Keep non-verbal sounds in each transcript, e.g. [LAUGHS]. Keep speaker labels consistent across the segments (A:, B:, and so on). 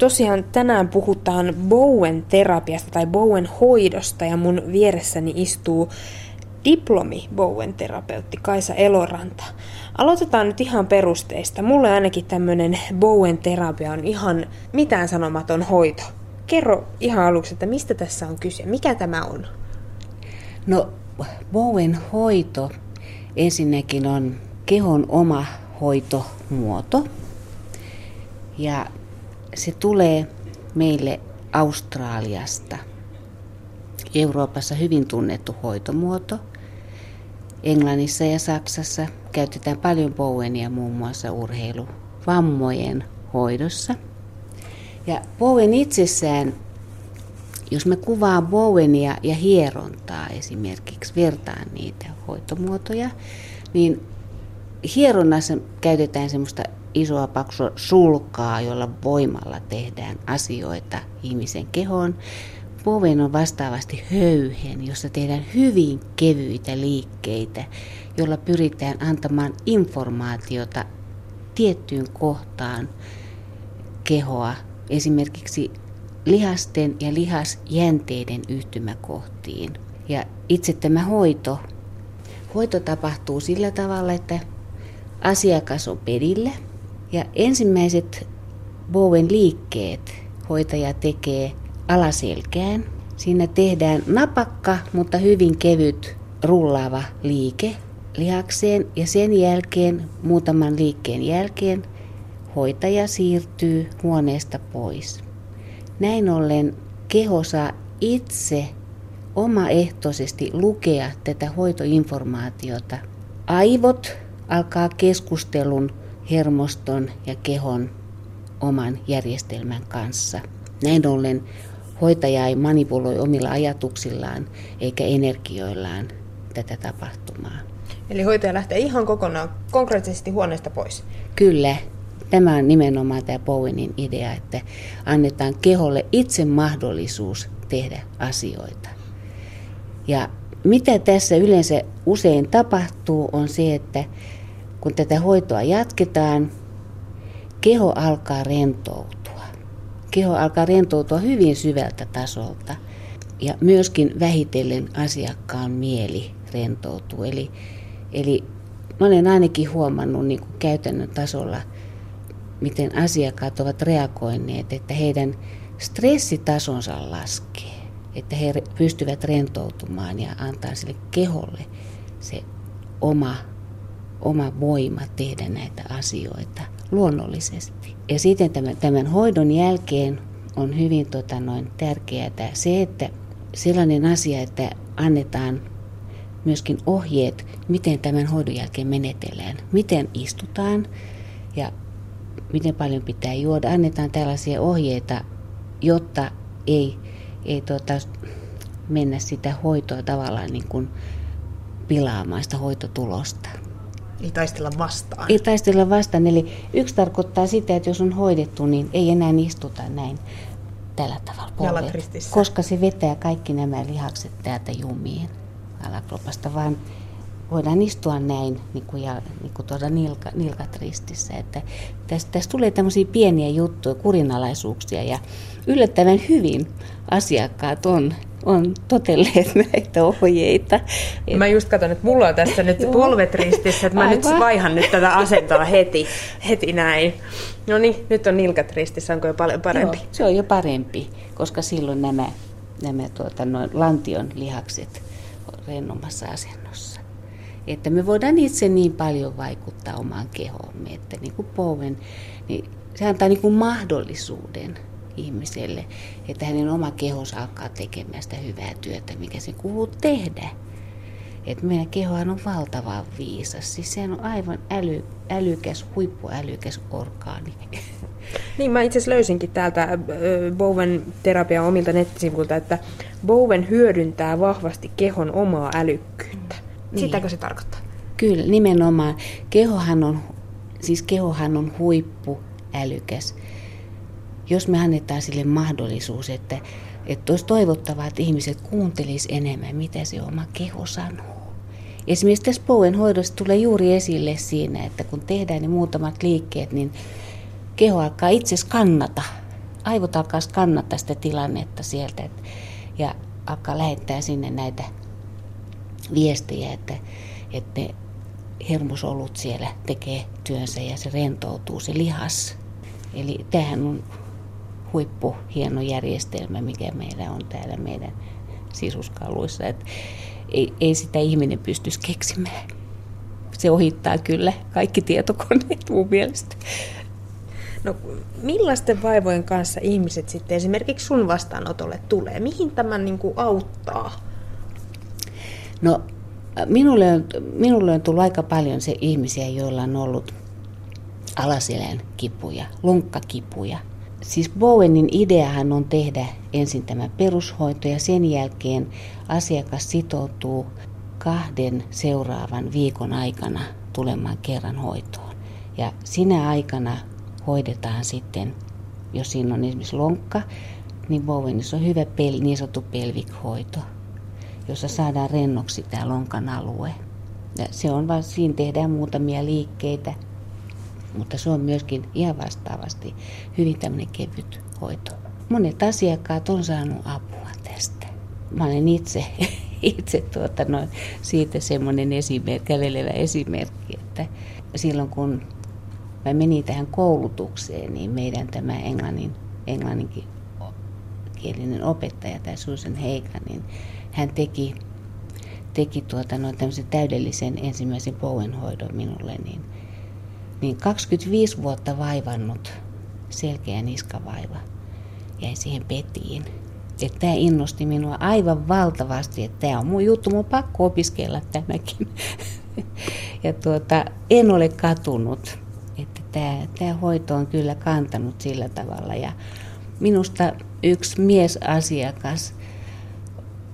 A: Tosiaan tänään puhutaan Bowen terapiasta tai Bowen hoidosta ja mun vieressäni istuu diplomi Bowen terapeutti Kaisa Eloranta. Aloitetaan nyt ihan perusteista. Mulle ainakin tämmönen Bowen terapia on ihan mitään sanomaton hoito. Kerro ihan aluksi, että mistä tässä on kyse? Mikä tämä on?
B: No Bowen hoito ensinnäkin on kehon oma hoitomuoto. Ja se tulee meille Australiasta. Euroopassa hyvin tunnettu hoitomuoto. Englannissa ja Saksassa käytetään paljon Bowenia muun muassa urheiluvammojen hoidossa. Ja Bowen itsessään, jos me kuvaa Bowenia ja hierontaa esimerkiksi, vertaan niitä hoitomuotoja, niin hieronnassa käytetään semmoista isoa paksua sulkaa, jolla voimalla tehdään asioita ihmisen kehoon. Poven on vastaavasti höyhen, jossa tehdään hyvin kevyitä liikkeitä, jolla pyritään antamaan informaatiota tiettyyn kohtaan kehoa, esimerkiksi lihasten ja lihasjänteiden yhtymäkohtiin. Ja itse tämä hoito, hoito tapahtuu sillä tavalla, että asiakas on perillä – ja ensimmäiset Bowen liikkeet hoitaja tekee alaselkään. Siinä tehdään napakka, mutta hyvin kevyt rullaava liike lihakseen ja sen jälkeen, muutaman liikkeen jälkeen, hoitaja siirtyy huoneesta pois. Näin ollen keho saa itse omaehtoisesti lukea tätä hoitoinformaatiota. Aivot alkaa keskustelun hermoston ja kehon oman järjestelmän kanssa. Näin ollen hoitaja ei manipuloi omilla ajatuksillaan eikä energioillaan tätä tapahtumaa.
A: Eli hoitaja lähtee ihan kokonaan konkreettisesti huoneesta pois?
B: Kyllä. Tämä on nimenomaan tämä Bowenin idea, että annetaan keholle itse mahdollisuus tehdä asioita. Ja mitä tässä yleensä usein tapahtuu on se, että kun tätä hoitoa jatketaan, keho alkaa rentoutua. Keho alkaa rentoutua hyvin syvältä tasolta ja myöskin vähitellen asiakkaan mieli rentoutuu. Eli, eli mä olen ainakin huomannut niin kuin käytännön tasolla, miten asiakkaat ovat reagoineet, että heidän stressitasonsa laskee, että he pystyvät rentoutumaan ja antaa sille keholle se oma oma voima tehdä näitä asioita luonnollisesti. Ja sitten tämän, tämän hoidon jälkeen on hyvin tota, noin, tärkeää se, että sellainen asia, että annetaan myöskin ohjeet, miten tämän hoidon jälkeen menetellään, miten istutaan ja miten paljon pitää juoda. Annetaan tällaisia ohjeita, jotta ei, ei tota, mennä sitä hoitoa tavallaan niin kuin pilaamaan sitä hoitotulosta.
A: Ei taistella vastaan.
B: Ei taistella vastaan. Eli yksi tarkoittaa sitä, että jos on hoidettu, niin ei enää istuta näin tällä tavalla polvet, koska se vetää kaikki nämä lihakset täältä jumiin alakropasta, vaan voidaan istua näin niin kuin, ja, niin kuin tuoda nilka, nilkat ristissä. Että tästä, tästä tulee tämmöisiä pieniä juttuja, kurinalaisuuksia ja yllättävän hyvin asiakkaat on on totelleet [LAUGHS] näitä ohjeita.
A: Mä just katson, että mulla on tässä nyt polvet ristissä, että mä Aivan. nyt vaihan nyt tätä asentoa heti, heti näin. No niin, nyt on nilkat ristissä, onko jo paljon parempi? Joo,
B: se on jo parempi, koska silloin nämä, nämä tuota, noin lantion lihakset on rennommassa asennossa. Että me voidaan itse niin paljon vaikuttaa omaan kehoomme, että niin kuin Bowen, niin se antaa niin kuin mahdollisuuden ihmiselle, että hänen oma kehos alkaa tekemään sitä hyvää työtä, mikä se kuuluu tehdä. Että meidän kehohan on valtavan viisas. Siis sehän on aivan äly, älykäs, huippuälykäs orgaani. [LAUGHS]
A: Niin, mä itse asiassa löysinkin täältä Bowen terapia omilta nettisivuilta, että Bowen hyödyntää vahvasti kehon omaa älykkyyttä. Niin. Sitäkö se tarkoittaa?
B: Kyllä, nimenomaan. Kehohan on, siis kehohan on huippuälykäs jos me annetaan sille mahdollisuus, että, että olisi toivottavaa, että ihmiset kuuntelis enemmän, mitä se oma keho sanoo. Esimerkiksi tässä Bowen hoidossa tulee juuri esille siinä, että kun tehdään ne muutamat liikkeet, niin keho alkaa itse kannata aivot alkaa skannata sitä tilannetta sieltä et, ja alkaa lähettää sinne näitä viestejä, että, että ne hermosolut siellä tekee työnsä ja se rentoutuu, se lihas. Eli tämähän on huippu hieno järjestelmä, mikä meillä on täällä meidän sisuskaluissa. Että ei, ei sitä ihminen pystyisi keksimään. Se ohittaa kyllä kaikki tietokoneet mun mielestä.
A: No millaisten vaivojen kanssa ihmiset sitten esimerkiksi sun vastaanotolle tulee? Mihin tämä niin kuin auttaa?
B: No minulle on, minulle on tullut aika paljon se ihmisiä, joilla on ollut alaselän kipuja, lonkkakipuja. Siis Bowenin ideahan on tehdä ensin tämä perushoito ja sen jälkeen asiakas sitoutuu kahden seuraavan viikon aikana tulemaan kerran hoitoon. Ja sinä aikana hoidetaan sitten, jos siinä on esimerkiksi lonkka, niin Bowenissa on hyvä pel, niin sanottu pelvikhoito, jossa saadaan rennoksi tämä lonkan alue. Ja se on vaan, siinä tehdään muutamia liikkeitä, mutta se on myöskin ihan vastaavasti hyvin tämmöinen kevyt hoito. Monet asiakkaat on saanut apua tästä. Mä olen itse, [LAUGHS] itse tuota noin, siitä semmoinen esimerkki, kävelevä esimerkki, että silloin kun mä menin tähän koulutukseen, niin meidän tämä englannin, englanninkielinen opettaja, tämä Susan Heika, niin hän teki, teki tuota, tämmöisen täydellisen ensimmäisen Bowen-hoidon minulle, niin, niin 25 vuotta vaivannut selkeä niskavaiva jäi siihen petiin. Että tämä innosti minua aivan valtavasti, että tämä on mun juttu, mun pakko opiskella tämäkin. [LAUGHS] ja tuota, en ole katunut tämä, tämä hoito on kyllä kantanut sillä tavalla. Ja minusta yksi miesasiakas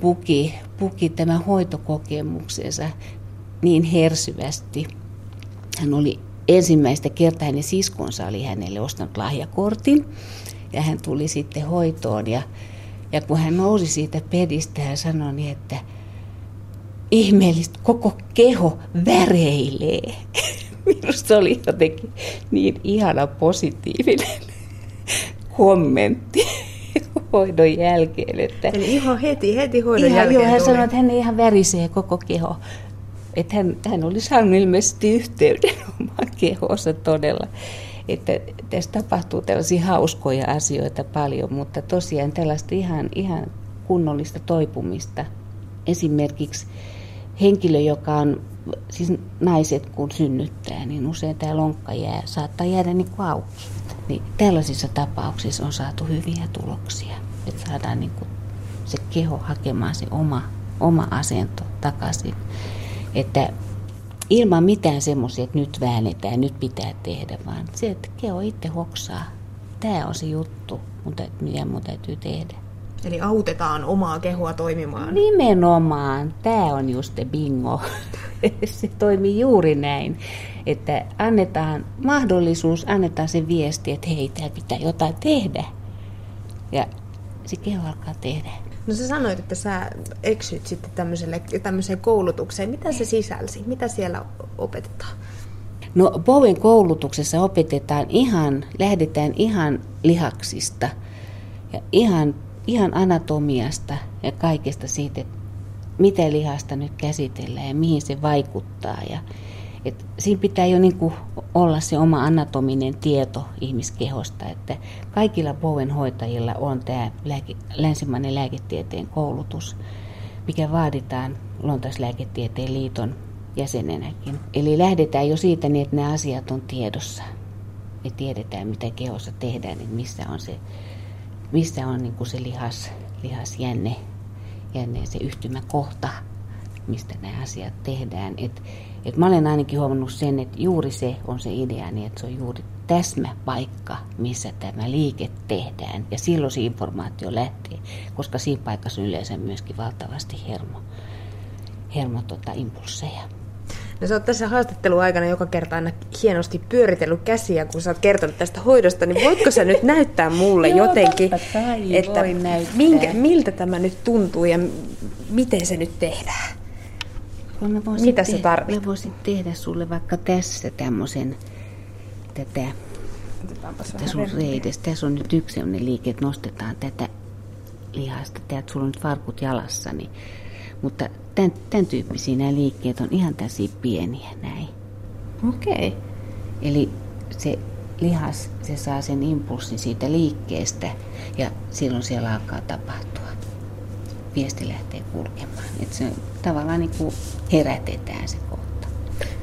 B: puki, puki tämän hoitokokemuksensa niin hersyvästi. Hän oli ensimmäistä kertaa, hänen siskonsa oli hänelle ostanut lahjakortin ja hän tuli sitten hoitoon ja, ja kun hän nousi siitä pedistä ja sanoi niin, että ihmeellistä koko keho väreilee. [LAUGHS] Minusta oli jotenkin niin ihana positiivinen kommentti [LAUGHS] hoidon jälkeen. Että,
A: Eli ihan heti, heti hoidon
B: ihan,
A: jälkeen
B: joo, hän
A: tuli.
B: sanoi, että hän ihan värisee koko keho. Että hän, hän oli saanut ilmeisesti yhteyden [LAUGHS] omaan kehonsa todella. Että tässä tapahtuu tällaisia hauskoja asioita paljon, mutta tosiaan tällaista ihan, ihan kunnollista toipumista. Esimerkiksi henkilö, joka on, siis naiset kun synnyttää, niin usein tämä lonkka jää, saattaa jäädä niin kuin auki. Niin tällaisissa tapauksissa on saatu hyviä tuloksia, että saadaan niin kuin se keho hakemaan se oma, oma asento takaisin. Että ilman mitään semmoisia, että nyt väännetään, nyt pitää tehdä, vaan se, että keho itse hoksaa. Tämä on se juttu, mitä mun täytyy tehdä.
A: Eli autetaan omaa kehoa toimimaan.
B: Nimenomaan. Tämä on just se bingo. [LAUGHS] se toimii juuri näin, että annetaan mahdollisuus, annetaan se viesti, että hei, täällä pitää jotain tehdä. Ja se keho alkaa tehdä.
A: No sä sanoit, että sä eksyt sitten tämmöiselle, tämmöiseen koulutukseen. Mitä se sisälsi? Mitä siellä opetetaan?
B: No Bowen koulutuksessa opetetaan ihan, lähdetään ihan lihaksista ja ihan, ihan anatomiasta ja kaikesta siitä, että mitä lihasta nyt käsitellään ja mihin se vaikuttaa. Ja, et siinä pitää jo niin olla se oma anatominen tieto ihmiskehosta, että kaikilla Bowen hoitajilla on tämä lääke, länsimainen lääketieteen koulutus, mikä vaaditaan Lontaislääketieteen liiton jäsenenäkin. Eli lähdetään jo siitä niin, että nämä asiat on tiedossa. Me tiedetään, mitä kehossa tehdään, että missä on se, missä on niin se lihas, lihasjänne, jänne, se yhtymäkohta, mistä nämä asiat tehdään. Et, et mä olen ainakin huomannut sen, että juuri se on se idea, niin että se on juuri täsmäpaikka, missä tämä liike tehdään. Ja silloin se informaatio lähtee, koska siinä paikassa on yleensä myöskin valtavasti hermo, hermo tota, impulseja.
A: No sä oot tässä haastattelun aikana joka kerta aina hienosti pyöritellyt käsiä, kun sä oot kertonut tästä hoidosta, niin voitko sä nyt näyttää mulle [LAUGHS]
B: Joo,
A: jotenkin, että minkä, miltä tämä nyt tuntuu ja miten se nyt tehdään?
B: Kun mä voisin
A: Mitä sä
B: te-
A: tarvit?
B: Mä voisin tehdä sulle vaikka tässä tämmöisen tätä Tässä on reides. Tässä on nyt yksi sellainen liike, että nostetaan tätä lihasta. Täältä sulla on nyt farkut jalassa. Niin. Mutta tämän, tämän tyyppisiä nämä liikkeet on ihan tällaisia pieniä näin.
A: Okei. Okay.
B: Eli se lihas, se saa sen impulssin siitä liikkeestä ja silloin siellä alkaa tapahtua. Viesti lähtee kulkemaan. Että se tavallaan niin kuin herätetään se kohta.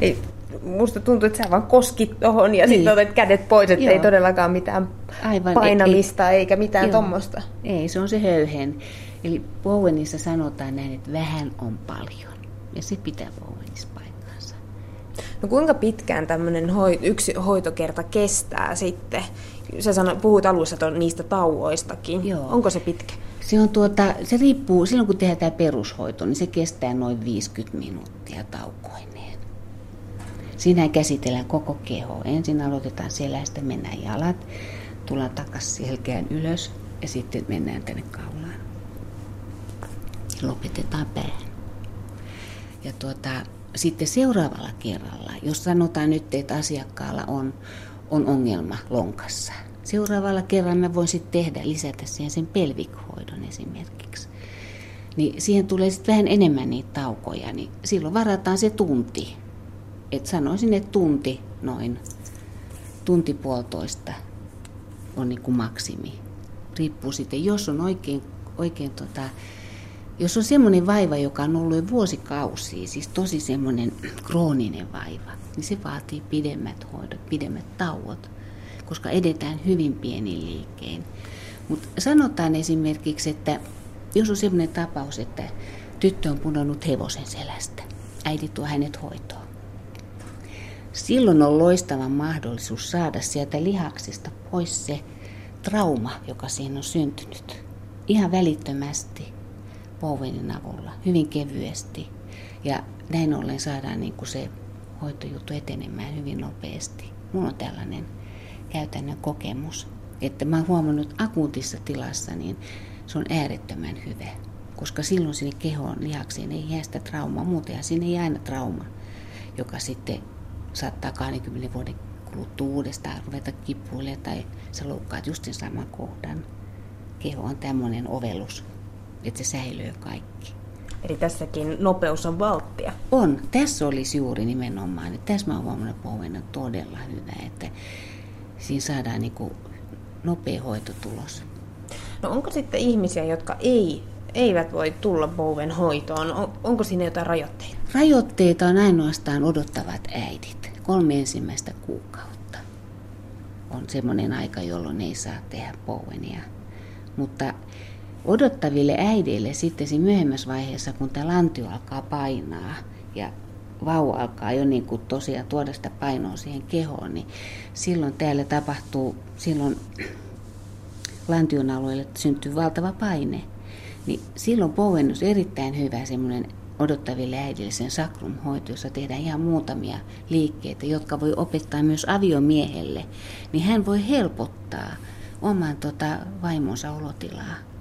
A: Ei, musta tuntuu, että sä vaan koskit tohon ja niin. sitten otat kädet pois, että ei todellakaan mitään Aivan, painamista ei, eikä mitään tuommoista.
B: Ei, se on se höyhen. Eli Bowenissa sanotaan näin, että vähän on paljon. Ja se pitää Bowenissa paikkaansa.
A: No kuinka pitkään tämmöinen hoi, yksi hoitokerta kestää sitten? Sä sanoit, puhuit alussa niistä tauoistakin. Joo. Onko se pitkä?
B: Se, on tuota, se riippuu, silloin kun tehdään tämä perushoito, niin se kestää noin 50 minuuttia taukoineen. Siinä käsitellään koko keho. Ensin aloitetaan selästä, mennään jalat, tullaan takaisin selkeän ylös ja sitten mennään tänne kaulaan. Lopetetaan päähän. Ja tuota, sitten seuraavalla kerralla, jos sanotaan nyt, että asiakkaalla on, on ongelma lonkassa, seuraavalla kerralla mä voin sitten tehdä, lisätä siihen sen pelvikhoidon esimerkiksi. Niin siihen tulee sitten vähän enemmän niitä taukoja, niin silloin varataan se tunti. Et sanoisin, että tunti noin, tunti puolitoista on niin kuin maksimi. Riippuu sitten, jos on oikein, oikein tota, jos on semmoinen vaiva, joka on ollut jo vuosikausia, siis tosi semmoinen krooninen vaiva, niin se vaatii pidemmät hoidot, pidemmät tauot, koska edetään hyvin pienin liikkein. Mutta sanotaan esimerkiksi, että jos on semmoinen tapaus, että tyttö on punonnut hevosen selästä, äiti tuo hänet hoitoon. Silloin on loistava mahdollisuus saada sieltä lihaksista pois se trauma, joka siinä on syntynyt. Ihan välittömästi Bowenin avulla, hyvin kevyesti. Ja näin ollen saadaan niin kuin se hoitojuttu etenemään hyvin nopeasti. Mulla on tällainen käytännön kokemus, että mä oon huomannut akuutissa tilassa, niin se on äärettömän hyvä. Koska silloin sinne kehoon lihaksiin ei jää sitä traumaa, muuten ja sinne ei aina trauma, joka sitten saattaa 20 vuoden kuluttua uudestaan ruveta kipuille tai sä loukkaat just sen saman kohdan. Keho on tämmöinen ovellus, että se säilyy kaikki.
A: Eli tässäkin nopeus on valttia.
B: On. Tässä olisi juuri nimenomaan. Että tässä mä oon huomannut, että on todella hyvä, että siinä saadaan niin kuin nopea hoitotulos.
A: No onko sitten ihmisiä, jotka ei, eivät voi tulla Bowen hoitoon? On, onko siinä jotain rajoitteita?
B: Rajoitteita on ainoastaan odottavat äidit. Kolme ensimmäistä kuukautta on semmoinen aika, jolloin ei saa tehdä Bowenia. Mutta odottaville äideille sitten siinä myöhemmässä vaiheessa, kun tämä lantio alkaa painaa ja vauva alkaa jo niin kuin tosiaan tuoda sitä painoa siihen kehoon, niin silloin täällä tapahtuu, silloin lantion alueelle syntyy valtava paine. Niin silloin povennus erittäin hyvä semmoinen odottaville äidille sen sakrumhoito, jossa tehdään ihan muutamia liikkeitä, jotka voi opettaa myös aviomiehelle, niin hän voi helpottaa oman tota, vaimonsa olotilaa